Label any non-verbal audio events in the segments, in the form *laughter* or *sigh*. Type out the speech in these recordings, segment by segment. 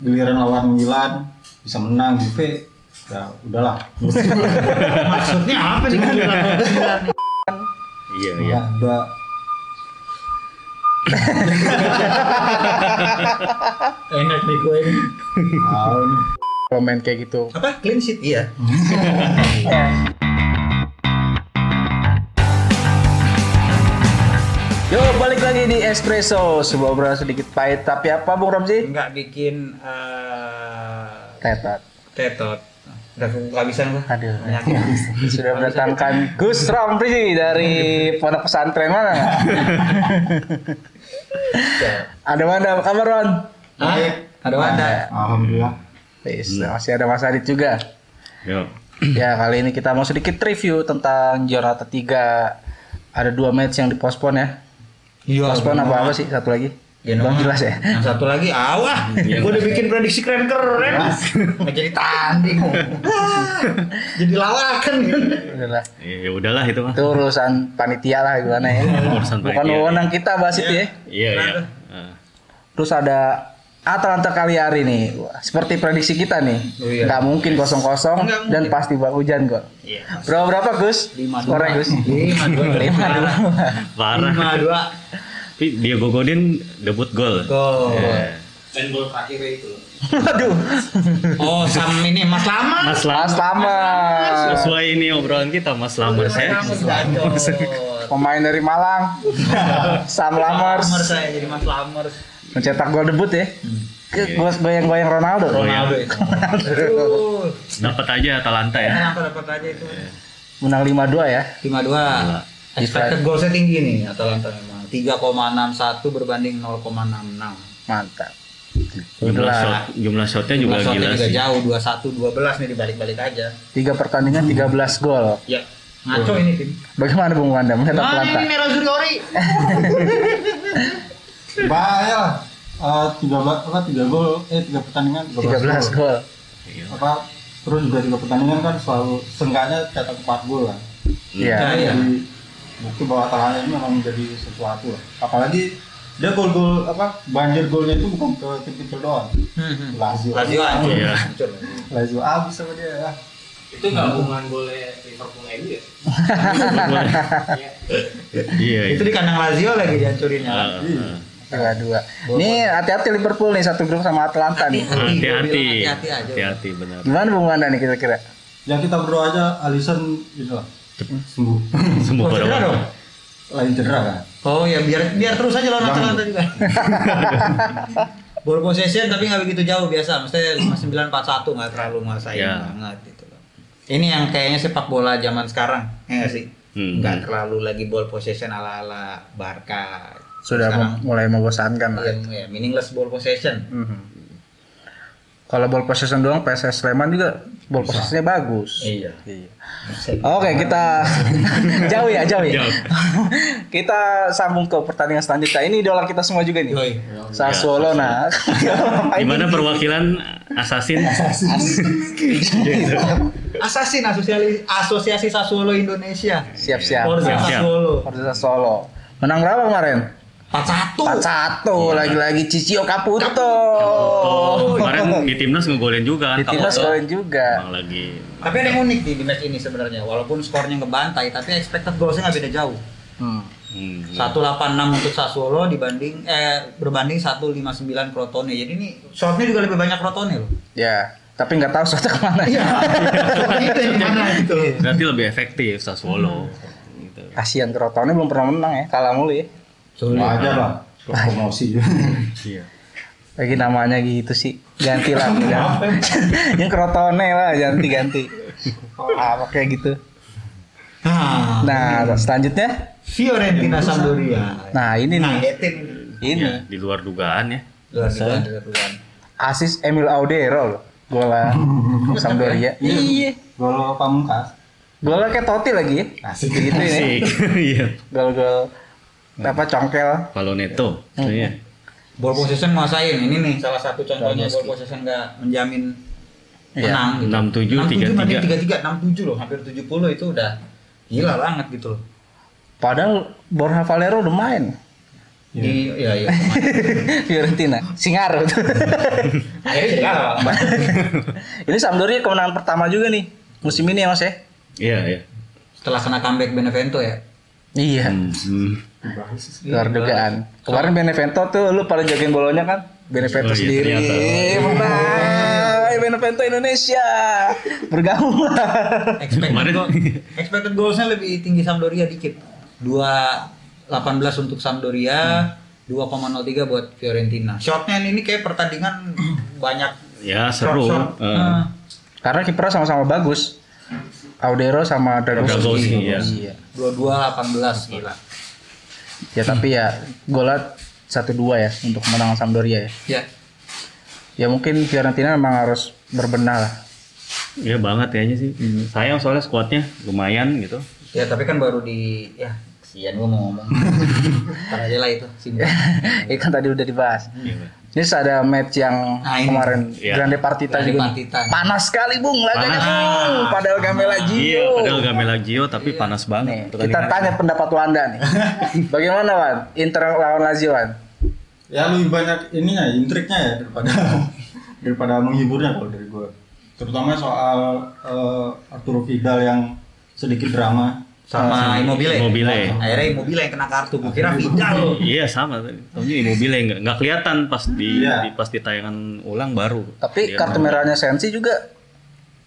giliran lawan Milan bisa menang Juve ya udahlah *laughs* Maksudnya apa nih? Iya iya. ya udah Enak nih gue ini. Kalau main kayak gitu. Apa? Clean sheet iya. *laughs* Yo balik lagi di Espresso, sebuah obrolan sedikit pahit tapi apa Bung Ramzi? Enggak bikin eh Tetot. tetot. Udah kehabisan gua. Aduh. *laughs* Sudah mendatangkan Gus Ramzi dari pondok pesantren mana? ada mana kabar Ron? Hah? Ada Wanda. alhamdulillah Wis, masih ada Mas Adit juga. Yuk. Ya kali ini kita mau sedikit review tentang Jorata 3 Ada dua match yang dipospon ya Iya. Pospon apa apa sih satu lagi? Genoa. Belum jelas ya Yang satu lagi awah. Iya. Gua udah bikin prediksi keren-keren. Nggak *laughs* jadi tanding. *laughs* jadi lawakan. Udahlah. Ya, ya udahlah itu mah. Itu urusan panitia lah gimana ya Urusan Bukan panitia. wewenang kita bahas itu ya Iya iya. Ah. Terus ada Atalanta Cagliari nih Seperti prediksi kita nih Oh, iya. Nggak mungkin kosong-kosong Dan mungkin. pasti bak hujan kok Iya. Berapa berapa Gus? Lima dua. Skornya Gus Lima dua. *laughs* Lima dua Parah. Lima dua. Tapi Diego Godin debut gol. Gol. Eh, Aduh Oh, sam ini Mas Lama. Mas Mas Lam. Lama Sesuai ini obrolan kita Mas Lamar saya. Pemain dari Malang *laughs* Sam Lamar Lamers saya jadi Mas Lamar. Mencetak gol debut ya Ke- gos- Goyang-goyang Ronaldo Ronaldo itu. Aduh. Dapat aja Atalanta ya. Kenapa dapat aja itu? Menang 5-2 ya Lima dua. Expected goalsnya tinggi nih Atalanta memang. 3,61 berbanding 0,66. Mantap Jumlah shot, jumlah shotnya juga Jumlah shotnya gila juga sih. jauh 21 12 nih dibalik-balik aja. Tiga pertandingan 13 gol Ya. Ngaco ini tim. Bagaimana Bung Wanda melihat Mana Atalanta? ini Merah Zuriori? *laughs* bahaya lah Eh, tiga belas apa tiga gol eh tiga pertandingan 13 gol. apa terus juga tiga pertandingan kan selalu seenggaknya cetak empat gol lah Iya. Iya. jadi bukti bahwa Atalanta ini memang menjadi sesuatu lah apalagi dia gol-gol apa banjir golnya itu bukan ke tim kecil doang Hmm, Lazio Lazio hancur. Iya. Hancur. Lazio abis sama dia ya itu gabungan golnya Liverpool MU *laughs* ya Iya. Itu di kandang Lazio lagi dihancurinnya. Ah, ah. Dua dua. Nih hati-hati Liverpool nih satu grup sama Atalanta nih. *laughs* Hati-hati. Hati-hati aja. Hati-hati benar. Gimana Bung Wanda nih kira-kira? yang kita berdoa aja Alisson gitu sembuh *laughs* Sembuh Oh, pada dong? lain cedera kan Oh ya biar biar terus aja lawan Jangan. Atalanta juga. *laughs* Ball possession tapi nggak begitu jauh biasa. Maksudnya 941 nggak terlalu nguasain Ya. banget gitu loh. Ini yang kayaknya sepak bola zaman sekarang, ya nggak sih? Hmm. Nggak terlalu lagi ball possession ala-ala Barca. Sudah Sekarang, mu- mulai membosankan lah. ya, ya, meaningless ball possession. Mhm. Kalau ball possession doang PSS Sleman juga ball possessionnya bagus. Iya. Iya. Oke kita *laughs* jauh ya jauh ya. Jauh. *laughs* kita sambung ke pertandingan selanjutnya. Ini idola kita semua juga nih. Yoi. Sassuolo nah. *laughs* Gimana perwakilan Assassin? Assassin asosiasi asosiasi Sassuolo Indonesia. Siap-siap. Forza Siap-siap. Sassuolo. Forza Sassuolo. Menang berapa kemarin? 4-1. 4-1 lagi-lagi Cicio Caputo. Oh, kemarin *laughs* di timnas ngegolin juga kan. Di timnas golin juga. Emang lagi Tapi ada yang unik nih di match ini sebenarnya. Walaupun skornya ngebantai, tapi expected goalsnya nggak beda jauh. Hmm. hmm, 186 untuk Sassuolo dibanding eh berbanding 159 Crotone. Jadi ini shotnya juga lebih banyak Crotone loh. Ya, tapi nggak tahu suatu ke mana. Iya. *laughs* itu yang mana gitu. berarti lebih efektif Sassuolo. Gitu. Kasihan Crotone belum pernah menang ya, kalah mulu ya. Wajar lah promosi Iya. Lagi namanya gitu sih, ganti lah. Yang *laughs* Crotone lah, ganti-ganti. Apa kayak gitu. Nah, Nah, selanjutnya, Fiorentina Sampdoria. nah ini nih, Ngagetin ini. Ya, di luar dugaan ya. Luar biasa, luar biasa. asis Emil Audero loh, bola *laughs* Sampdoria. iya gol pamungkas Golnya kayak Totti lagi ya, asik gitu ini. Asik. *laughs* Iya. Gol-gol apa congkel. Paloneto. Iya. Ball possession nguasain. Ini nih salah satu contohnya ball possession nggak menjamin Iya. menang gitu. 67, 63 63 loh, hampir 70 itu udah gila banget gitu loh. Padahal Borja Valero udah main. Di ya ya. *laughs* Fiorentina, Singaru. *laughs* Akhirnya *laughs* ini Sampdoria kemenangan pertama juga nih musim ini ya Mas ya? Iya, iya. Setelah kena comeback Benevento ya. Iya. Hmm, hmm. Luar dugaan. Kemarin Benevento tuh lu pada jagain bolonya kan? Benevento Oh iya, sendiri. ternyata. Menang. Benevento Indonesia. Bergabung lah. Expected Kemarin- goal, expected goalsnya lebih tinggi Sampdoria dikit. 2.18 untuk Sampdoria, 2,03 buat Fiorentina. Shotnya ini kayak pertandingan banyak Ya, seru. shot-shot. Eh. Nah, Karena kipernya sama-sama bagus. Audero sama Dragowski. Dragowski, iya. Iya. dua-dua 18 gila. Ya tapi ya golnya satu dua ya untuk kemenangan Sampdoria ya. Ya. Ya mungkin Fiorentina memang harus berbenah lah. Iya banget kayaknya sih. Sayang soalnya skuadnya lumayan gitu. Ya tapi kan baru di ya kesian gua mau ngomong. *laughs* Ntar aja lah itu sini. Ini kan tadi udah dibahas. Ini ada match yang Nah, ini. kemarin Iya. Grande Partita Grande juga. nih. Partita. Panas sekali Bung laganya Panas. Bung. Padahal Gamela Iya, Gio. padahal Gamela Gio tapi panas Nih, banget. kita pertandingan. tanya pendapat Wanda nih. *laughs* Bagaimana Wan? Inter lawan Lazio Wan? Ya lebih banyak ininya, intriknya ya daripada *laughs* daripada menghiburnya kalau dari gue. Terutama soal eh, Arturo Vidal yang sedikit drama Sama Immobile. Immobile. Akhirnya Immobile yang kena kartu. Gua kira Vidal. Iya sama tadi. Taunya Immobile nggak nggak kelihatan pas di, Iya. di- pas di tayangan ulang baru. Tapi Dia kartu merahnya Sensi juga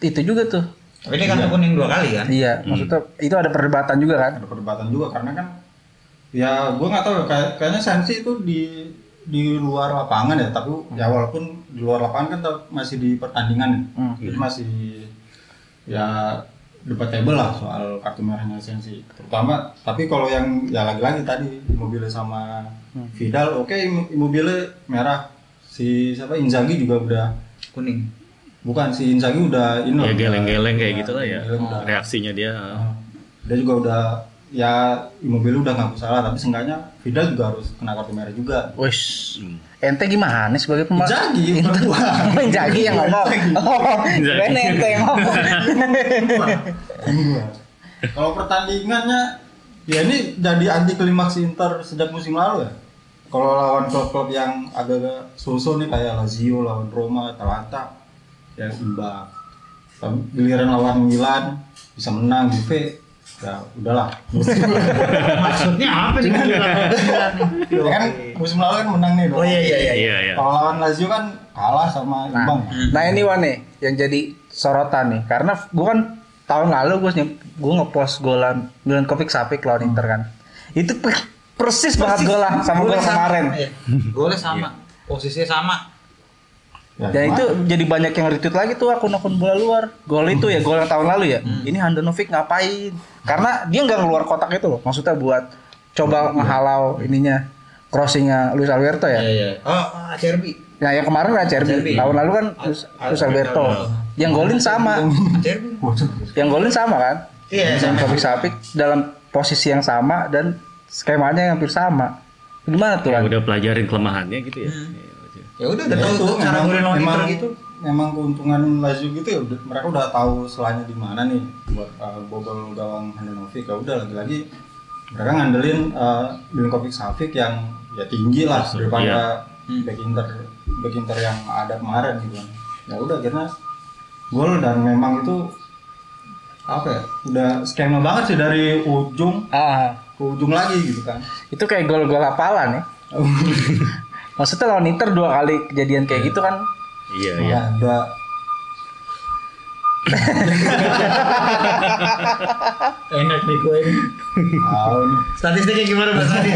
itu juga tuh. Tapi ini kartu kuning dua kali kan? Iya, maksudnya itu ada perdebatan juga kan? ada perdebatan juga karena kan ya gue nggak tahu ya, kayak, kayaknya Sensi itu di di luar lapangan ya tapi ya walaupun di luar lapangan kan masih di pertandingan. Hmm. jadi masih ya debatable lah soal kartu merahnya Sensi terutama tapi kalau yang ya lagi-lagi tadi Immobile sama Vidal oke Im- Immobile merah si siapa Inzaghi juga udah Kuning. bukan si Inzaghi udah ini Ya geleng-geleng kayak gitu lah ya. Reaksinya dia. Dia juga udah ya Immobile udah nggak salah tapi seenggaknya Vidal juga harus kena kartu merah juga Wes, Hmm. ente gimana sebagai pemain? Gua. *laughs* Oh, Inzaghi yang ngomong. Oh, keren ente yang ngomong. Kalau pertandingannya ya ini jadi anti klimaks Inter sejak musim lalu ya kalau lawan klub-klub yang agak so-so nih kayak Lazio lawan Roma Atalanta ya imbang Tapi giliran lawan Milan bisa menang Juve ya udahlah *laughs* Maksudnya apa nih? Ya kan musim lalu kan menang nih Oh iya iya iya. Iya iya. Kalau lawan Lazio kan kalah sama Nah, imbang. nah ini Wan nih yang jadi sorotan nih karena gue kan tahun lalu gue gue ngepost golan Milan Kovic Sapic lawan Inter kan. Itu per- persis, banget golan sama gol kemarin. Iya. Golnya sama. Posisinya sama. Ya, Dan itu jadi banyak yang retweet lagi tuh akun-akun bola luar. Gol itu ya gol yang tahun lalu ya. Ini Handanovic ngapain? Karena dia nggak keluar kotak itu loh. Maksudnya buat coba ngehalau ininya crossingnya Luis Alberto ya. iya. Oh, Acerbi. Nah yang kemarin kan Acerbi. Acerbi. Tahun lalu kan Luis, Luis Alberto. Yang golin sama. Acerbi. Yang golin sama kan? Iya. Kovic Sapic dalam posisi yang sama dan skemanya hampir sama. Gimana tuh Ya, kan? udah pelajarin kelemahannya gitu ya. Ya udah udah Ya tahu itu tuh cara memang, golin lawan Inter gitu. memang keuntungan Lazio gitu ya udah, mereka udah tahu selanya di mana nih buat uh, bobol gawang Handanovic ya udah lagi-lagi mereka ngandelin uh, Milinkovic Savic yang ya tinggi lah Iya. daripada Hmm. back Inter back Inter yang ada kemarin gitu kan ya udah akhirnya gol dan memang itu apa ya udah skema banget sih dari ujung Ah, ke ujung lagi gitu kan itu kayak gol-gol hafalan ya. *laughs* Maksudnya lawan Inter dua kali kejadian kayak gitu kan Iya iya. Ya, ada Enak nih gue ini. Statistiknya gimana Mas Adi?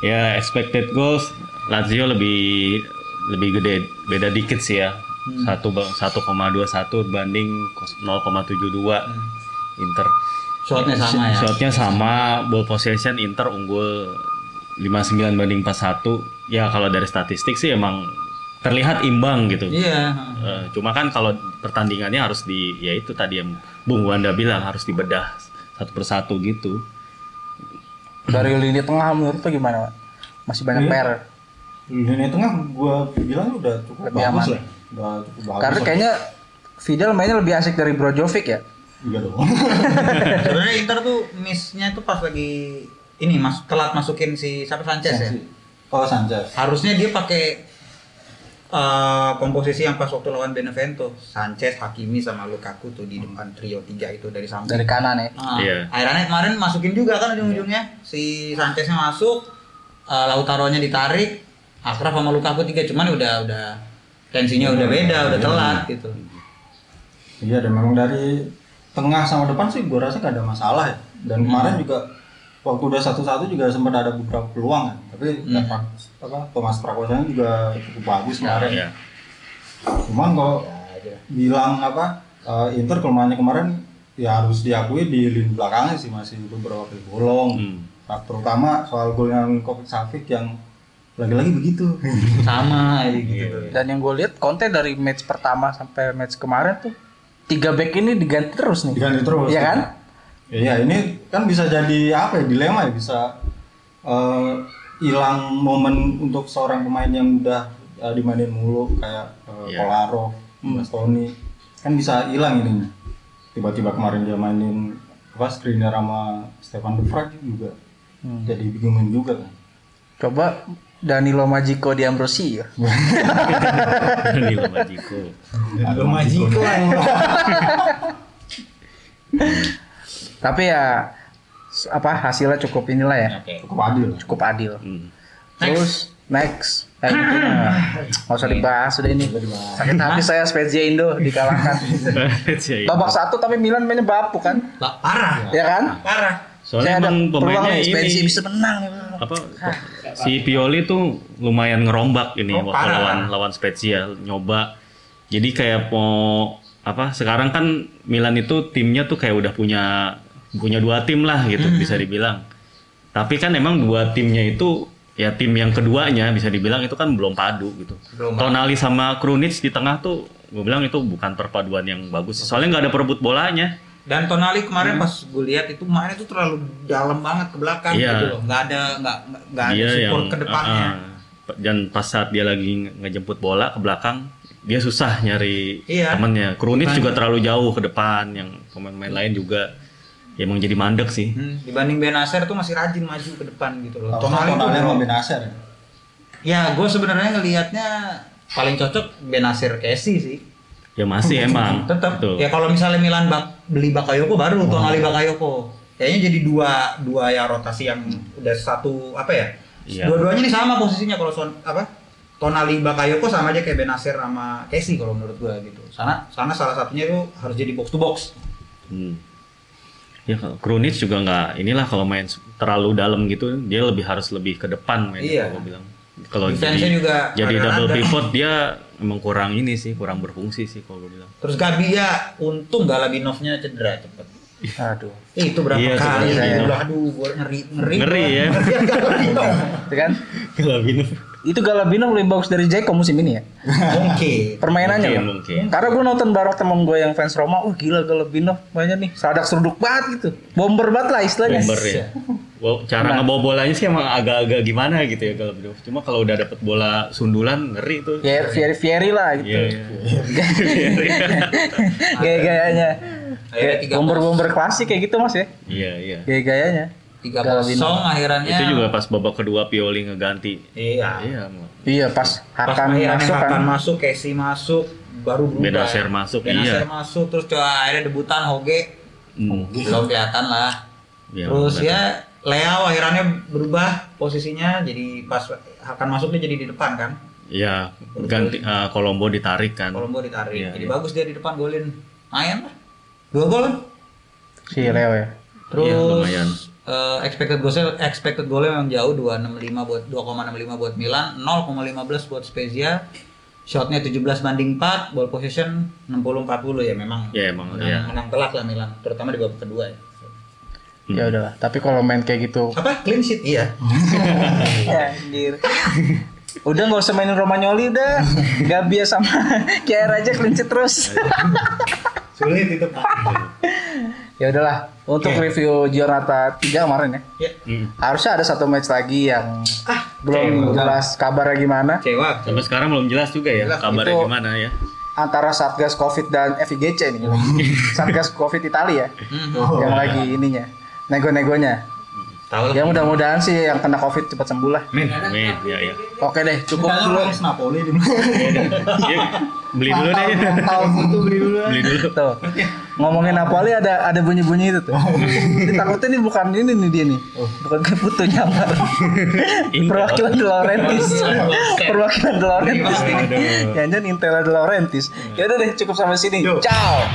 Ya expected goals Lazio lebih lebih gede beda dikit sih ya. Satu ba- 1,21 banding 0,72 Inter. Shotnya sama ya. Shotnya sama, ball possession Inter unggul 59 banding 41. Ya kalau dari statistik sih emang terlihat imbang gitu. Iya. Eh, cuma kan kalau pertandingannya harus di ya itu tadi yang Bung Wanda bilang harus dibedah satu persatu gitu. dari lini tengah menurut tuh gimana Pak? Masih banyak Iya. PR. lini tengah gua bilang udah cukup Lebih bagus aman. lah udah cukup bagus Karena kayaknya Vidal mainnya lebih asik dari Brojovic ya. iya dong *laughs* Sebenarnya Inter tuh miss-nya tuh pas lagi ini mas telat masukin si siapa Sanchez ya. Oh Sanchez. Harusnya dia pakai eh, komposisi yang pas waktu lawan Benevento, Sanchez, Hakimi sama Lukaku tuh di depan trio tiga itu dari samping. Dari kanan ya. Nah, Iya. Akhirnya kemarin masukin juga kan ujung-ujungnya si Sancheznya masuk, eh, Lautaro-nya ditarik, Akraf sama Lukaku tiga cuman udah udah tensinya udah beda, udah telat gitu. Iya dan memang dari tengah sama depan sih gue rasa gak ada masalah ya. Dan kemarin juga waktu udah satu-satu juga sempat ada beberapa peluang kan. Tapi Hmm. apa, apa Thomas Prakosa juga cukup bagus kemarin. Ya. Cuman kalau bilang apa eh, Inter kelemahannya kemarin ya harus diakui di lini belakangnya sih masih beberapa kali bolong. Hmm. Nah, terutama soal golnya Kovic Savic yang lagi-lagi begitu. *laughs* Sama aja gitu. Dan yang gue lihat Conte dari match pertama sampai match kemarin tuh tiga back ini diganti terus nih. Diganti terus. Iya kan? Iya ini kan bisa jadi apa ya dilema ya bisa eh, hilang momen untuk seorang pemain yang udah eh, dimainin mulu kayak uh, Iya. Kolarov, Bastoni kan bisa hilang ini. Tiba-tiba kemarin dia mainin apa screener sama Stefan De Vrij juga Hmm. jadi bingungin juga kan. Coba Danilo Majiko di Ambrosi ya. *laughs* Danilo Majiko. Ada Majiko. Tapi ya apa hasilnya cukup inilah ya. Oke. Cukup adil. Cukup adil. Hmm. Terus next. Eh, itu mah nggak usah dibahas sudah ini. Sakit hati saya Spezia Indo dikalahkan. *laughs* Babak satu tapi Milan mainnya bapuk kan? Lah, parah. Ya kan? Parah. Soalnya Saya ada emang peluang pemainnya Spezia ini bisa menang. apa si Pioli tuh lumayan ngerombak ini Oh, waktu parah. lawan lawan Spezia nyoba. Jadi kayak mau apa sekarang kan Milan itu timnya tuh kayak udah punya punya dua tim lah gitu Hmm. bisa dibilang. Tapi kan emang dua timnya itu ya tim yang keduanya bisa dibilang itu kan belum padu gitu. Belum Tonali sama Krunic di tengah tuh gue bilang itu bukan perpaduan yang bagus. Soalnya nggak ada perebut bolanya. Dan Tonali kemarin pas gue lihat itu mainnya tuh terlalu dalam banget ke belakang Iya. gitu loh. Nggak ada nggak nggak- ada dia support yang ke depannya. uh, uh, dan pas saat dia lagi nge- ngejemput bola ke belakang dia susah nyari Iya. temennya Krunic juga terlalu jauh ke depan yang pemain-pemain lain juga ya emang jadi mandek sih Hmm, dibanding Benacer tuh masih rajin maju ke depan gitu loh. Tonali tuh sama Benacer ya. Ya, gue sebenarnya ngelihatnya paling cocok Benasir Casey sih. ya masih *laughs* emang Tetap. Betul. Ya kalau misalnya Milan bak beli Bakayoko baru Tonali Bakayoko. Kayaknya jadi dua dua ya rotasi yang udah satu apa ya? Iya. Dua-duanya nih sama posisinya kalau son, apa? Tonali Bakayoko sama aja kayak Benasir sama Casey kalau menurut gua gitu. Sana sana salah satunya itu harus jadi box to box. Hmm. Ya kalau Krunic juga nggak inilah kalau main terlalu dalam gitu dia lebih harus lebih ke depan main Iya. kalau gua bilang kalau jadi juga jadi double pivot dia emang kurang ini sih kurang berfungsi sih kalau gue bilang Terus Gabi ya untung Galabinovnya cedera cepet. Aduh. Eh, itu berapa Iya, kali cedera, iya. Aduh, gua ngeri ngeri. Ngeri ya. Ngeri *laughs* kan? Galabinov Itu Galabino lebih bagus dari Jeko musim ini ya. *laughs* Mungkin. Permainannya Mungkin, loh. mungkin. Karena gue nonton bareng temen gue yang fans Roma, wah gila Galabino mainnya nih, sadak seruduk banget gitu. Bomber banget lah istilahnya. bomber ya. *laughs* Wow, cara ngebawa bolanya sih emang agak-agak gimana gitu ya kalau Bidov. Cuma kalau udah dapet bola sundulan ngeri tuh. Kayak Fieri Fieri lah gitu. Iya, iya. *laughs* Gaya-gayanya. Bomber-bomber klasik kayak gitu Mas ya. Iya, iya. Gaya-gayanya. Tiga kosong akhirnya. Itu juga pas babak kedua Pioli ngeganti. Iya. Iya. Iya pas Pas Hakan akhirnya masuk kan. Hakan masuk, Casey masuk, baru berubah. Benacer masuk, Benacer iya. masuk, terus coba akhirnya debutan Hoge Hmm. belum kelihatan lah. Iya, terus ya Leo akhirnya berubah posisinya jadi pas Hakan masuk dia jadi di depan kan. Iya, ganti eh, Kolombo ditarik kan. Kolombo ditarik. Iya, jadi iya. bagus dia di depan golin. Lumayan lah. Dua gol kan? Si Leo ya. Terus Iya, lumayan. Eh, expected goalnya expected goalnya memang jauh 265 buat 2,65 buat Milan, 0,15 buat Spezia. Shotnya 17 banding 4, ball possession 60-40 ya memang. Ya emang menang, ya. menang telak lah Milan, terutama di babak kedua ya. Hmm. Ya udahlah. Tapi kalau main kayak gitu, Apa? Clean sheet? Iya. *laughs* ya, anjir. Udah nggak usah mainin Romagnoli udah. Gabi sama *laughs* Kier aja clean sheet terus. Sulit itu, Pak. *laughs* ya udahlah. Untuk review Giornata 3 kemarin ya. ya. Hmm. Harusnya ada satu match lagi yang belum jelas kabarnya gimana Kecewa. Sampai sekarang belum jelas juga ya Jelas, kabarnya itu- gimana ya. antara Satgas Covid dan FIGC nih. *laughs* Satgas Covid Italia ya. Hmm. yang lagi ininya. Nego-negonya. Tahu. Ya mudah-mudahan sih yang kena covid cepat sembuh lah. Min. Amin, ya ya. Oke deh, cukup Kayaknya dulu. fans Napoli di Yuk, beli dulu deh. Beli dulu. Beli dulu. Tuh. Ngomongin Napoli ada ada bunyi-bunyi itu tuh. Ini takutnya nih bukan ini nih dia nih. Bukan kayak putu nyamar. Perwakilan De Laurentiis. Perwakilan De Laurentiis. Jangan-jangan Intel De Laurentiis. Ya udah deh, cukup sampai sini. Ciao.